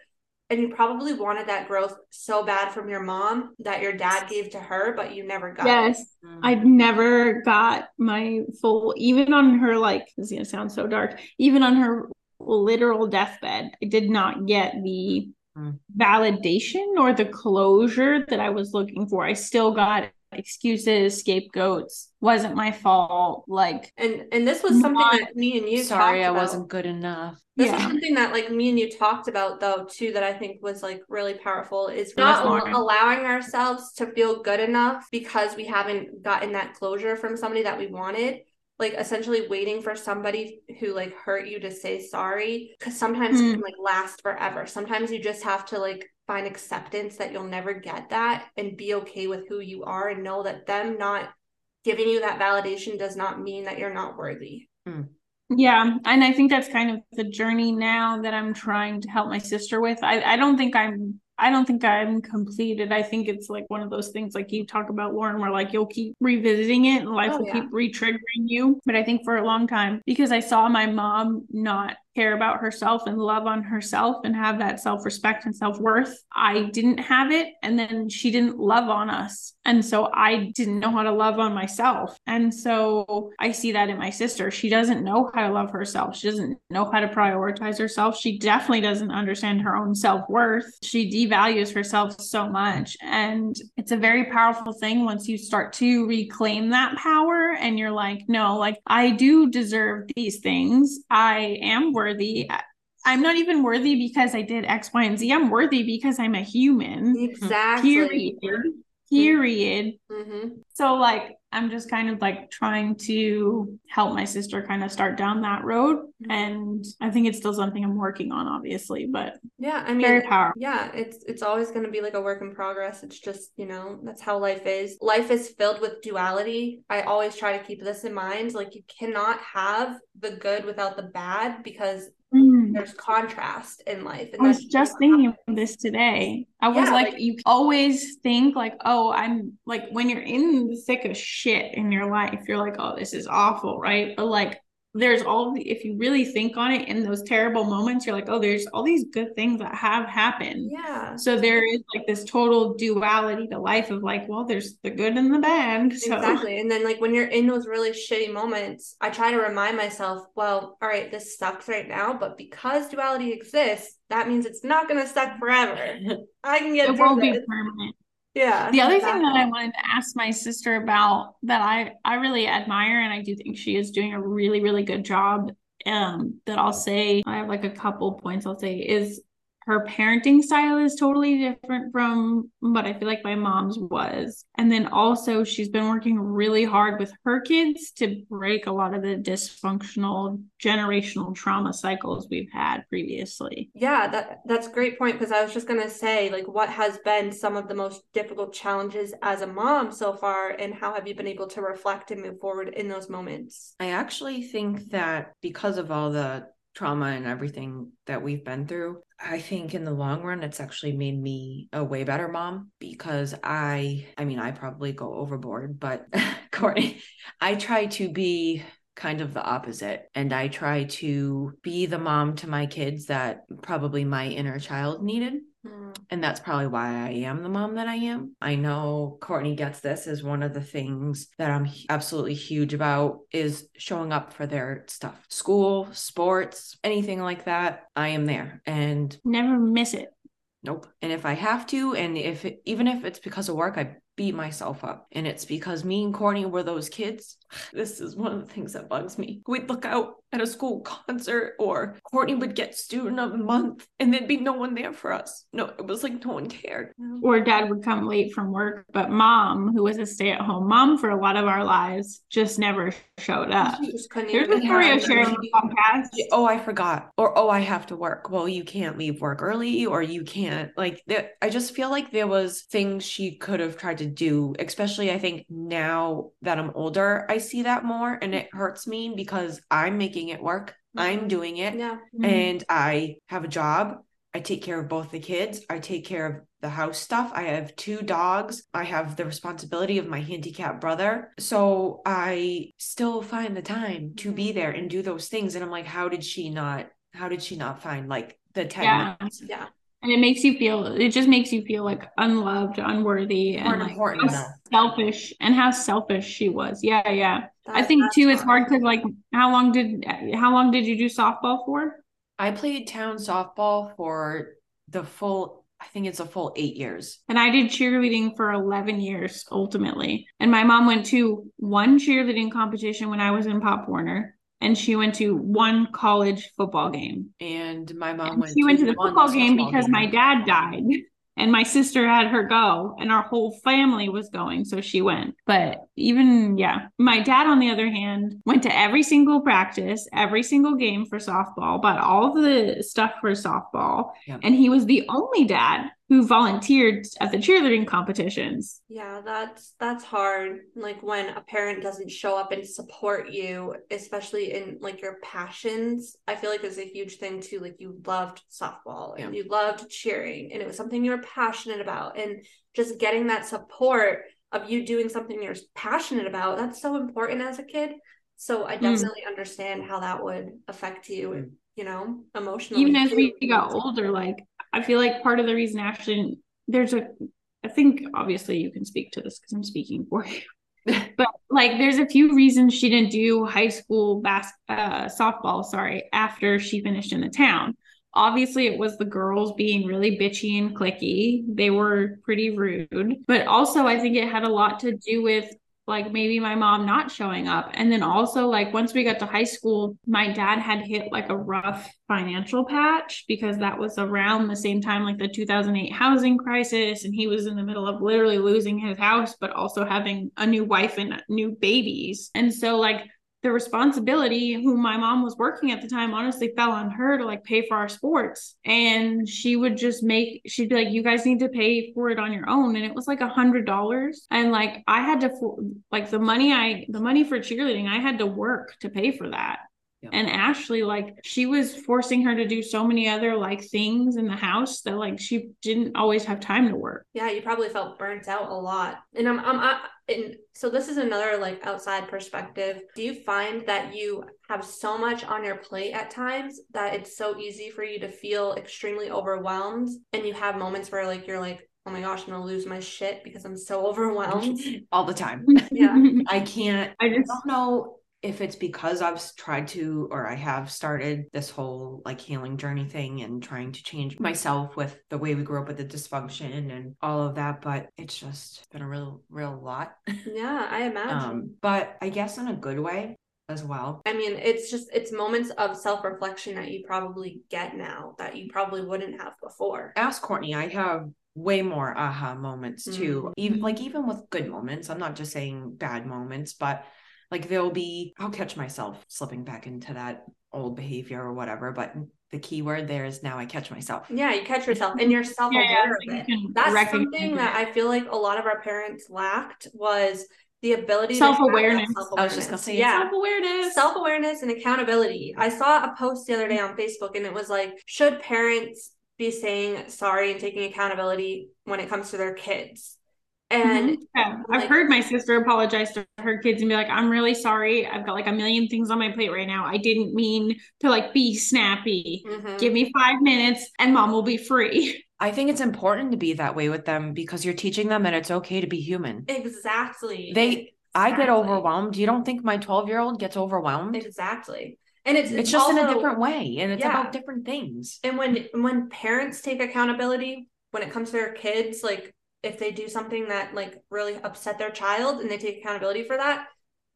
and you probably wanted that growth so bad from your mom that your dad gave to her but you never got yes mm-hmm. i never got my full even on her like this is gonna sound so dark even on her literal deathbed i did not get the mm. validation or the closure that i was looking for i still got excuses, scapegoats, wasn't my fault. Like and and this was something not, that me and you sorry, I wasn't good enough. This yeah. is something that like me and you talked about though too that I think was like really powerful is not allowing ourselves to feel good enough because we haven't gotten that closure from somebody that we wanted like essentially waiting for somebody who like hurt you to say sorry because sometimes mm. can like last forever sometimes you just have to like find acceptance that you'll never get that and be okay with who you are and know that them not giving you that validation does not mean that you're not worthy mm. yeah and i think that's kind of the journey now that i'm trying to help my sister with i, I don't think i'm I don't think I'm completed. I think it's like one of those things like you talk about Lauren where like you'll keep revisiting it and life oh, will yeah. keep re-triggering you. But I think for a long time because I saw my mom not care about herself and love on herself and have that self respect and self worth. I didn't have it. And then she didn't love on us. And so I didn't know how to love on myself. And so I see that in my sister. She doesn't know how to love herself. She doesn't know how to prioritize herself. She definitely doesn't understand her own self worth. She devalues herself so much. And it's a very powerful thing once you start to reclaim that power and you're like, no, like I do deserve these things. I am worthy. I'm not even worthy because I did X, Y, and Z. I'm worthy because I'm a human. Exactly. Period. Period. Mm-hmm. So, like, I'm just kind of like trying to help my sister kind of start down that road. Mm-hmm. And I think it's still something I'm working on, obviously, but yeah, I mean, very powerful. Yeah, it's it's always going to be like a work in progress. It's just, you know, that's how life is. Life is filled with duality. I always try to keep this in mind. Like you cannot have the good without the bad because There's contrast in life. I was just thinking of this today. I was yeah, like, like, you always think like, oh, I'm like when you're in the thick of shit in your life, you're like, oh, this is awful, right? But like there's all if you really think on it in those terrible moments you're like oh there's all these good things that have happened yeah so there is like this total duality to life of like well there's the good and the bad <laughs> so. exactly and then like when you're in those really shitty moments i try to remind myself well all right this sucks right now but because duality exists that means it's not going to suck forever <laughs> i can get it won't this. be permanent yeah. The other exactly. thing that I wanted to ask my sister about that I I really admire and I do think she is doing a really really good job um that I'll say I have like a couple points I'll say is her parenting style is totally different from what I feel like my mom's was. And then also, she's been working really hard with her kids to break a lot of the dysfunctional generational trauma cycles we've had previously. Yeah, that that's a great point because I was just going to say like what has been some of the most difficult challenges as a mom so far and how have you been able to reflect and move forward in those moments? I actually think that because of all the trauma and everything that we've been through, I think in the long run, it's actually made me a way better mom because I, I mean, I probably go overboard, but <laughs> Courtney, I try to be kind of the opposite. And I try to be the mom to my kids that probably my inner child needed. Mm. And that's probably why I am the mom that I am. I know Courtney gets this as one of the things that I'm absolutely huge about is showing up for their stuff. School, sports, anything like that. I am there. And Never miss it. Nope. And if I have to, and if it, even if it's because of work, I beat myself up. And it's because me and Courtney were those kids. This is one of the things that bugs me. We'd look out at a school concert, or Courtney would get student of the month, and there'd be no one there for us. No, it was like no one cared. Or dad would come late from work, but mom, who was a stay at home mom for a lot of our lives, just never showed up. You just couldn't There's a story I have shared on energy. the podcast. Oh, I forgot. Or oh, I have to work. Well, you can't leave work early, or you can't like. There, I just feel like there was things she could have tried to do. Especially, I think now that I'm older, I see that more, and it hurts me because I'm making it work. I'm Mhm. doing it, Yeah. and I have a job. I take care of both the kids. I take care of the house stuff. I have two dogs. I have the responsibility of my handicapped brother. So I still find the time to be there and do those things. And I'm like, how did she not? How did she not find like the 10 Yeah. minutes? Yeah. And it makes you feel, it just makes you feel like unloved, unworthy, and important now. selfish and how selfish she was. Yeah, yeah. I think too, it's hard because like, how long did how long did you do softball for? I played town softball for the full, I think it's a full eight years. And I did cheerleading for 11 years ultimately. And my mom went to one cheerleading competition when I was in Pop Warner, and she went to one college football game. And my mom And went she went to the football game because game. my dad died. And my sister had her go, and our whole family was going, so she went. But even, yeah, my dad, on the other hand, went to every single practice, every single game for softball, bought all the stuff for softball. Yep. And he was the only dad who volunteered at the cheerleading competitions. Yeah, that's that's hard. Like when a parent doesn't show up and support you, especially in like your passions. I feel like it's a huge thing too. Like you loved softball and you loved cheering, and it was something you were passionate about, and just getting that support of you doing something you're passionate about. That's so important as a kid. So I Mm. definitely understand how that would affect you, Mm. you know, emotionally. Even as we got older, like, I feel like part of the reason Ashley, there's a, I think obviously you can speak to this because I'm speaking for you. <laughs> but like there's a few reasons she didn't do high school bas- uh, softball sorry after she finished in the town obviously it was the girls being really bitchy and cliquey. They were pretty rude. But also i think it had a lot to do with like maybe my mom not showing up. And then also like once we got to high school my dad had hit like a rough financial patch because that was around the same time like the 2008 housing crisis. And he was in the middle of literally losing his house but also having a new wife and new babies. And so like the responsibility who my mom was working at the time honestly fell on her to like pay for our sports. And she would just make she'd be like you guys need to pay for it on your own. And it was like a hundred dollars. And like i had to like the money i the money for cheerleading i had to work to pay for that And ashley like she was forcing her to do so many other like things in the house that like she didn't always have time to work Yeah, you probably felt burnt out a lot. And I'm, I'm, I, and so this is another like outside perspective. Do you find that you have so much on your plate at times that it's so easy for you to feel extremely overwhelmed? And you have moments where like you're like, oh my gosh, I'm gonna lose my shit because I'm so <laughs> overwhelmed. <laughs> all the time. Yeah. <laughs> I can't i I just don't know if it's because I've tried to or I have started this whole like healing journey thing and trying to change myself with the way we grew up with the dysfunction and all of that, but it's just been a real, real lot. Yeah, I <laughs> imagine. Um, but I guess in a good way as well. I mean, it's just it's moments of self-reflection that you probably get now that you probably wouldn't have before. Ask Courtney, I have way more aha moments too. Even like even with good moments, I'm not just saying bad moments, but like there'll be I'll catch myself slipping back into that old behavior or whatever. But the key word there is now I catch myself. Yeah, you catch yourself and you're self-aware yeah, of it. That's something that I feel like a lot of our parents lacked was the ability to have that Self-awareness. I was just gonna say yeah. self-awareness Self-awareness and accountability. I saw a post the other day on Facebook and it was like, should parents be saying sorry and taking accountability when it comes to their kids? And Mhm. Yeah, like- I've heard my sister apologize to her kids and be like, I'm really sorry. I've got like a million things on my plate right now. I didn't mean to like be snappy. Mhm. Give me five minutes and mom will be free. <laughs> I think it's important to be that way with them because you're teaching them that it's okay to be human. exactly. They- I get overwhelmed. You don't think my 12 year old gets overwhelmed? Exactly. And it's It's just in a different way and it's Yeah. about different things. And when when parents take accountability when it comes to their kids, like if they do something that like really upset their child and they take accountability for that,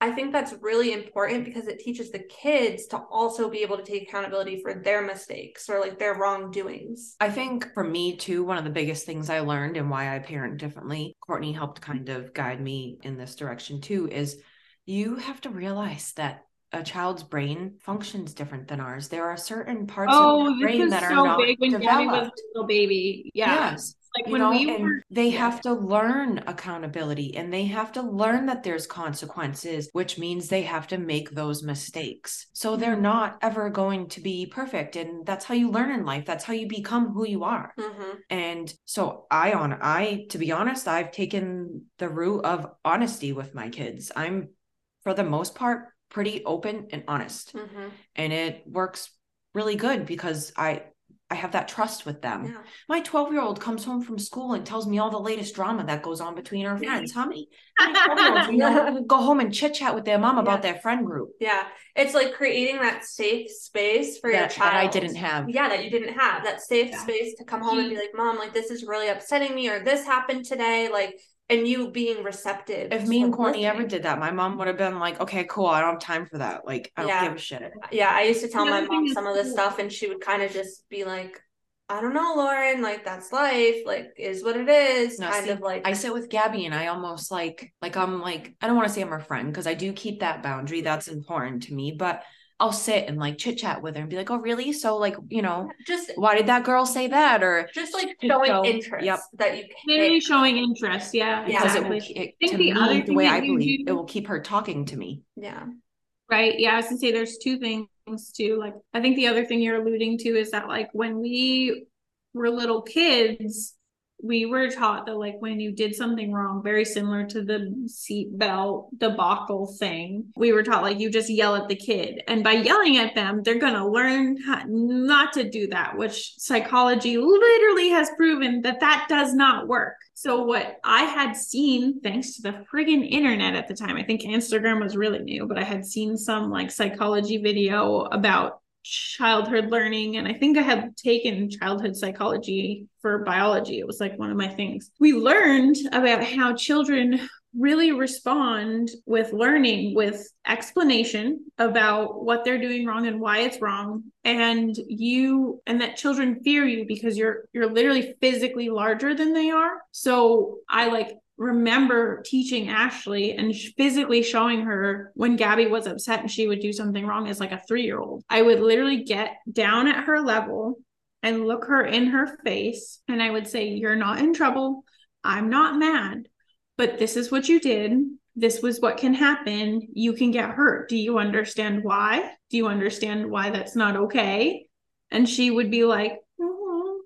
I think that's really important because it teaches the kids to also be able to take accountability for their mistakes or like their wrongdoings. I think for me too, one of the biggest things I learned and why I parent differently, Courtney helped kind of guide me in this direction too, is you have to realize that a child's brain functions different than ours. There are certain parts Oh, of the this brain was that are so not big when Gabby was a little baby. Yeah. Yes. Like you when know, we were they yeah. have to learn accountability and they have to learn that there's consequences, which means they have to make those mistakes. So they're Mhm. not ever going to be perfect. And that's how you learn in life. That's how you become who you are. Mm-hmm. And so I on I to be honest, I've taken the route of honesty with my kids. I'm for the most part pretty open and honest. Mm-hmm. And it works really good because I I have that trust with them. Yeah. My 12 year old comes home from school and tells me all the latest drama that goes on between our friends. How many, how many 12-year-olds, you know, <laughs> go home and chit chat with their mom about their friend group Yeah. It's like creating that safe space for your child. that I didn't have? Yeah, that you didn't have that safe Yeah. space to come home and be like, Mom, like this is really upsetting me, or this happened today. Like, and you being receptive. If me and Courtney ever did that, my mom would have been like, okay, cool. I don't have time for that. Like, I don't Yeah. give a shit. Yeah, I used to tell my mom some of this stuff, and she would kind of just be like, I don't know, Lauren, like that's life, like is what it is. No, kind see, of like I sit with Gabby and I almost like, like, I'm like, I don't want to say I'm her friend because I do keep that boundary. That's important to me, but I'll sit and like chit chat with her and be like, oh, really? So, like, you know, just why did that girl say that? Or just like showing show- interest yep. that you Maybe care. showing interest. Yeah. because exactly. it will, it, think to the me, other the way I believe, do- it will keep her talking to me. Yeah. Right. Yeah. I was gonna say there's two things too. Like I think the other thing you're alluding to is that like when we were little kids, we were taught that like when you did something wrong, very similar to the seatbelt debacle thing, we were taught like you just yell at the kid. And by yelling at them, they're gonna learn how not to do that, which psychology literally has proven that that does not work. So what I had seen, thanks to the friggin' internet at the time, I think Instagram was really new, but I had seen some like psychology video about childhood learning and I think I had taken childhood psychology for biology. It was like one of my things. We learned about how children really respond with learning with explanation about what they're doing wrong and why it's wrong and you and that children fear you because you're you're literally physically larger than they are so i like remember teaching ashley and physically showing her when gabby was upset and she would do something wrong as like a three-year-old i would literally get down at her level and look her in her face and i would say you're not in trouble i'm not mad but this is what you did. This was what can happen. You can get hurt. Do you understand why? Do you understand why that's not okay? And she would be like, "Mhm."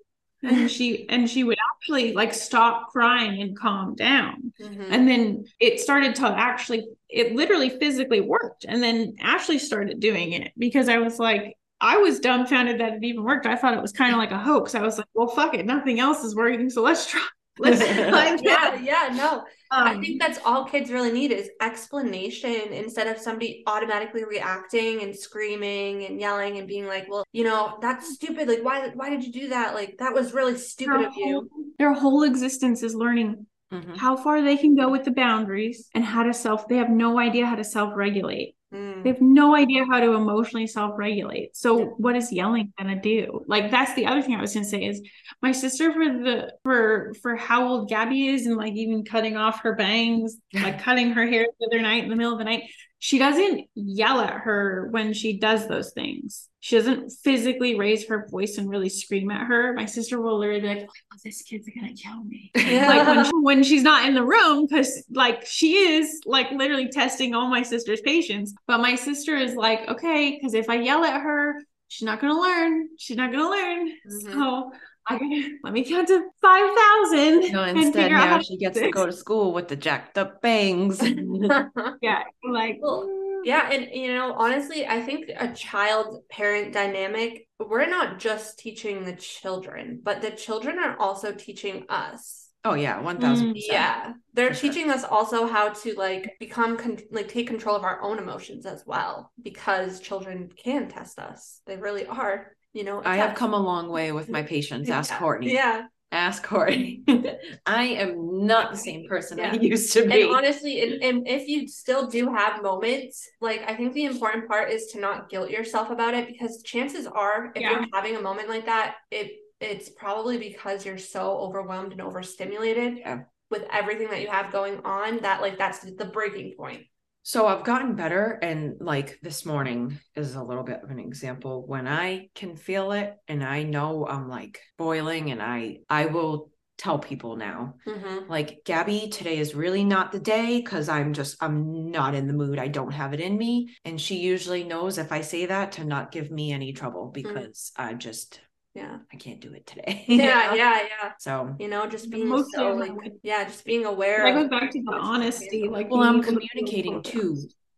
and she and she would actually like stop crying and calm down. Mhm. And then it started to actually, it literally physically worked. And then Ashley started doing it because I was like, I was dumbfounded that it even worked. I thought it was kind of like a hoax. I was like, well, fuck it. Nothing else is working. So let's try. <laughs> Let's <laughs> try yeah, yeah, no. I um, think that's all kids really need is explanation instead of somebody automatically reacting and screaming and yelling and being like, "Well, you know, that's stupid. Like, why? Why did you do that? Like, that was really stupid of you." their whole existence is learning Mhm. how far they can go with the boundaries and how to self they have no idea how to self-regulate Mm. they have no idea how to emotionally self-regulate. So what is yelling gonna do? Like that's the other thing i was gonna say is my sister for the for for how old gabby is and like even cutting off her bangs like cutting her hair the other night in the middle of the night she doesn't yell at her when she does those things she doesn't physically raise her voice and really scream at her my sister will literally be like oh, this kid's gonna kill me like when she, when she's not in the room because like she is like literally testing all my sister's patience but my sister is like okay because if i yell at her she's not gonna learn. She's not gonna learn. Mhm. So <laughs> let me count to five thousand. No, instead figure now she do gets to go to school with the jacked up bangs. <laughs> Yeah, like Well, Yeah, and you know, honestly, I think a child parent dynamic, we're not just teaching the children, but the children are also teaching us. oh yeah, one thousand Mm. Yeah, they're For sure. teaching us also how to like become con- like take control of our own emotions as well because children can test us. They really are, you know. i have come a long way with my patience. Ask Yeah. Courtney. Yeah, Ask Courtney. <laughs> I am not the same person I used to be. and honestly, and, and if you still do have moments, like I think the important part is to not guilt yourself about it because chances are, if Yeah. you're having a moment like that, it it's probably because you're so overwhelmed and overstimulated Yeah. with everything that you have going on that like that's the breaking point. So I've gotten better and like this morning is a little bit of an example when I can feel it and I know I'm like boiling and I I will tell people now Mm-hmm. like Gabby today is really not the day cuz I'm just I'm not in the mood. I don't have it in me and she usually knows if I say that to not give me any trouble because I just Yeah. I can't do it today. <laughs> Yeah, yeah, yeah. So You know, just being most so like yeah, just being aware. that of- goes back to the honesty. happening. Like well i'm being able to feel communicating too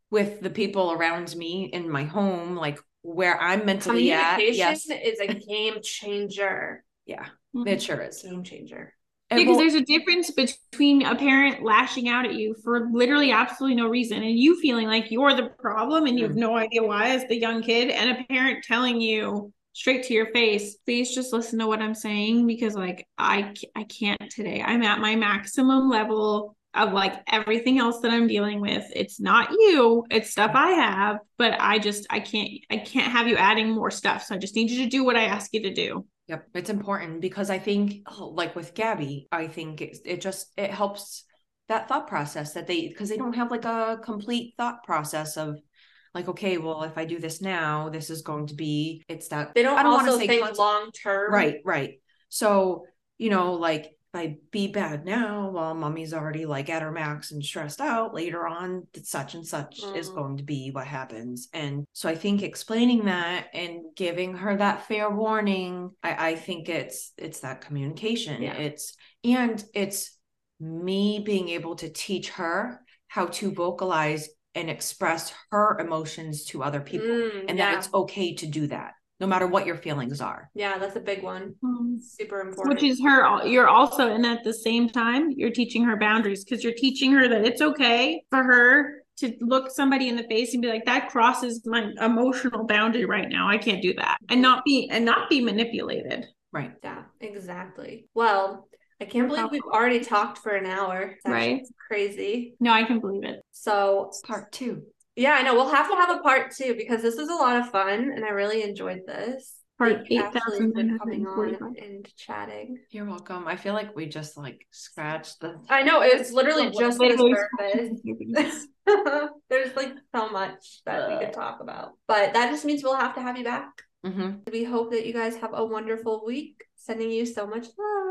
with the people around me in my home like where i'm mentally at communication yes is a game changer. yeah Mhm. it sure is Game changer. And because well- there's a difference between a parent lashing out at you for literally absolutely no reason and you feeling like you're the problem and you have no idea why as the young kid and a parent telling you straight to your face please just listen to what i'm saying because like i i can't today. I'm at my maximum level of like everything else that i'm dealing with. It's not you. It's stuff i have but i just i can't i can't have you adding more stuff. So i just need you to do what i ask you to do. Yep, it's important because I think, oh, like with Gabby, I think it, it just it helps that thought process that they because they don't have like a complete thought process of like, okay, well, if I do this now, this is going to be it's that They don't, I don't also say think long term. right, right. So you know, like if I be bad now, well, mommy's already like at her max and stressed out. Later on, such and such is Mhm. going to be what happens. And so I think explaining that and giving her that fair warning, I, I think it's it's that communication. Yeah. It's and it's me being able to teach her how to vocalize and express her emotions to other people Mm, and yeah. that it's okay to do that no matter what your feelings are. yeah, that's a big one. Super important. which is her you're also and at the same time you're teaching her boundaries because you're teaching her that it's okay for her to look somebody in the face and be like that crosses my emotional boundary right now i can't do that and not be and not be manipulated Right. yeah, exactly. Well, I can't We're believe we've already talked for an hour. It's actually Right. Crazy. no i can believe it So Part two. yeah, I know we'll have to have a part two because this was a lot of fun and I really enjoyed this. Part Thank you, Ashley, for coming on and chatting. You're welcome. I feel like we just like scratched the. I know it's literally Well, just the surface. <laughs> <laughs> There's like so much that we could talk about. But that just means we'll have to have you back. Mhm. We hope that you guys have a wonderful week. Sending you so much love.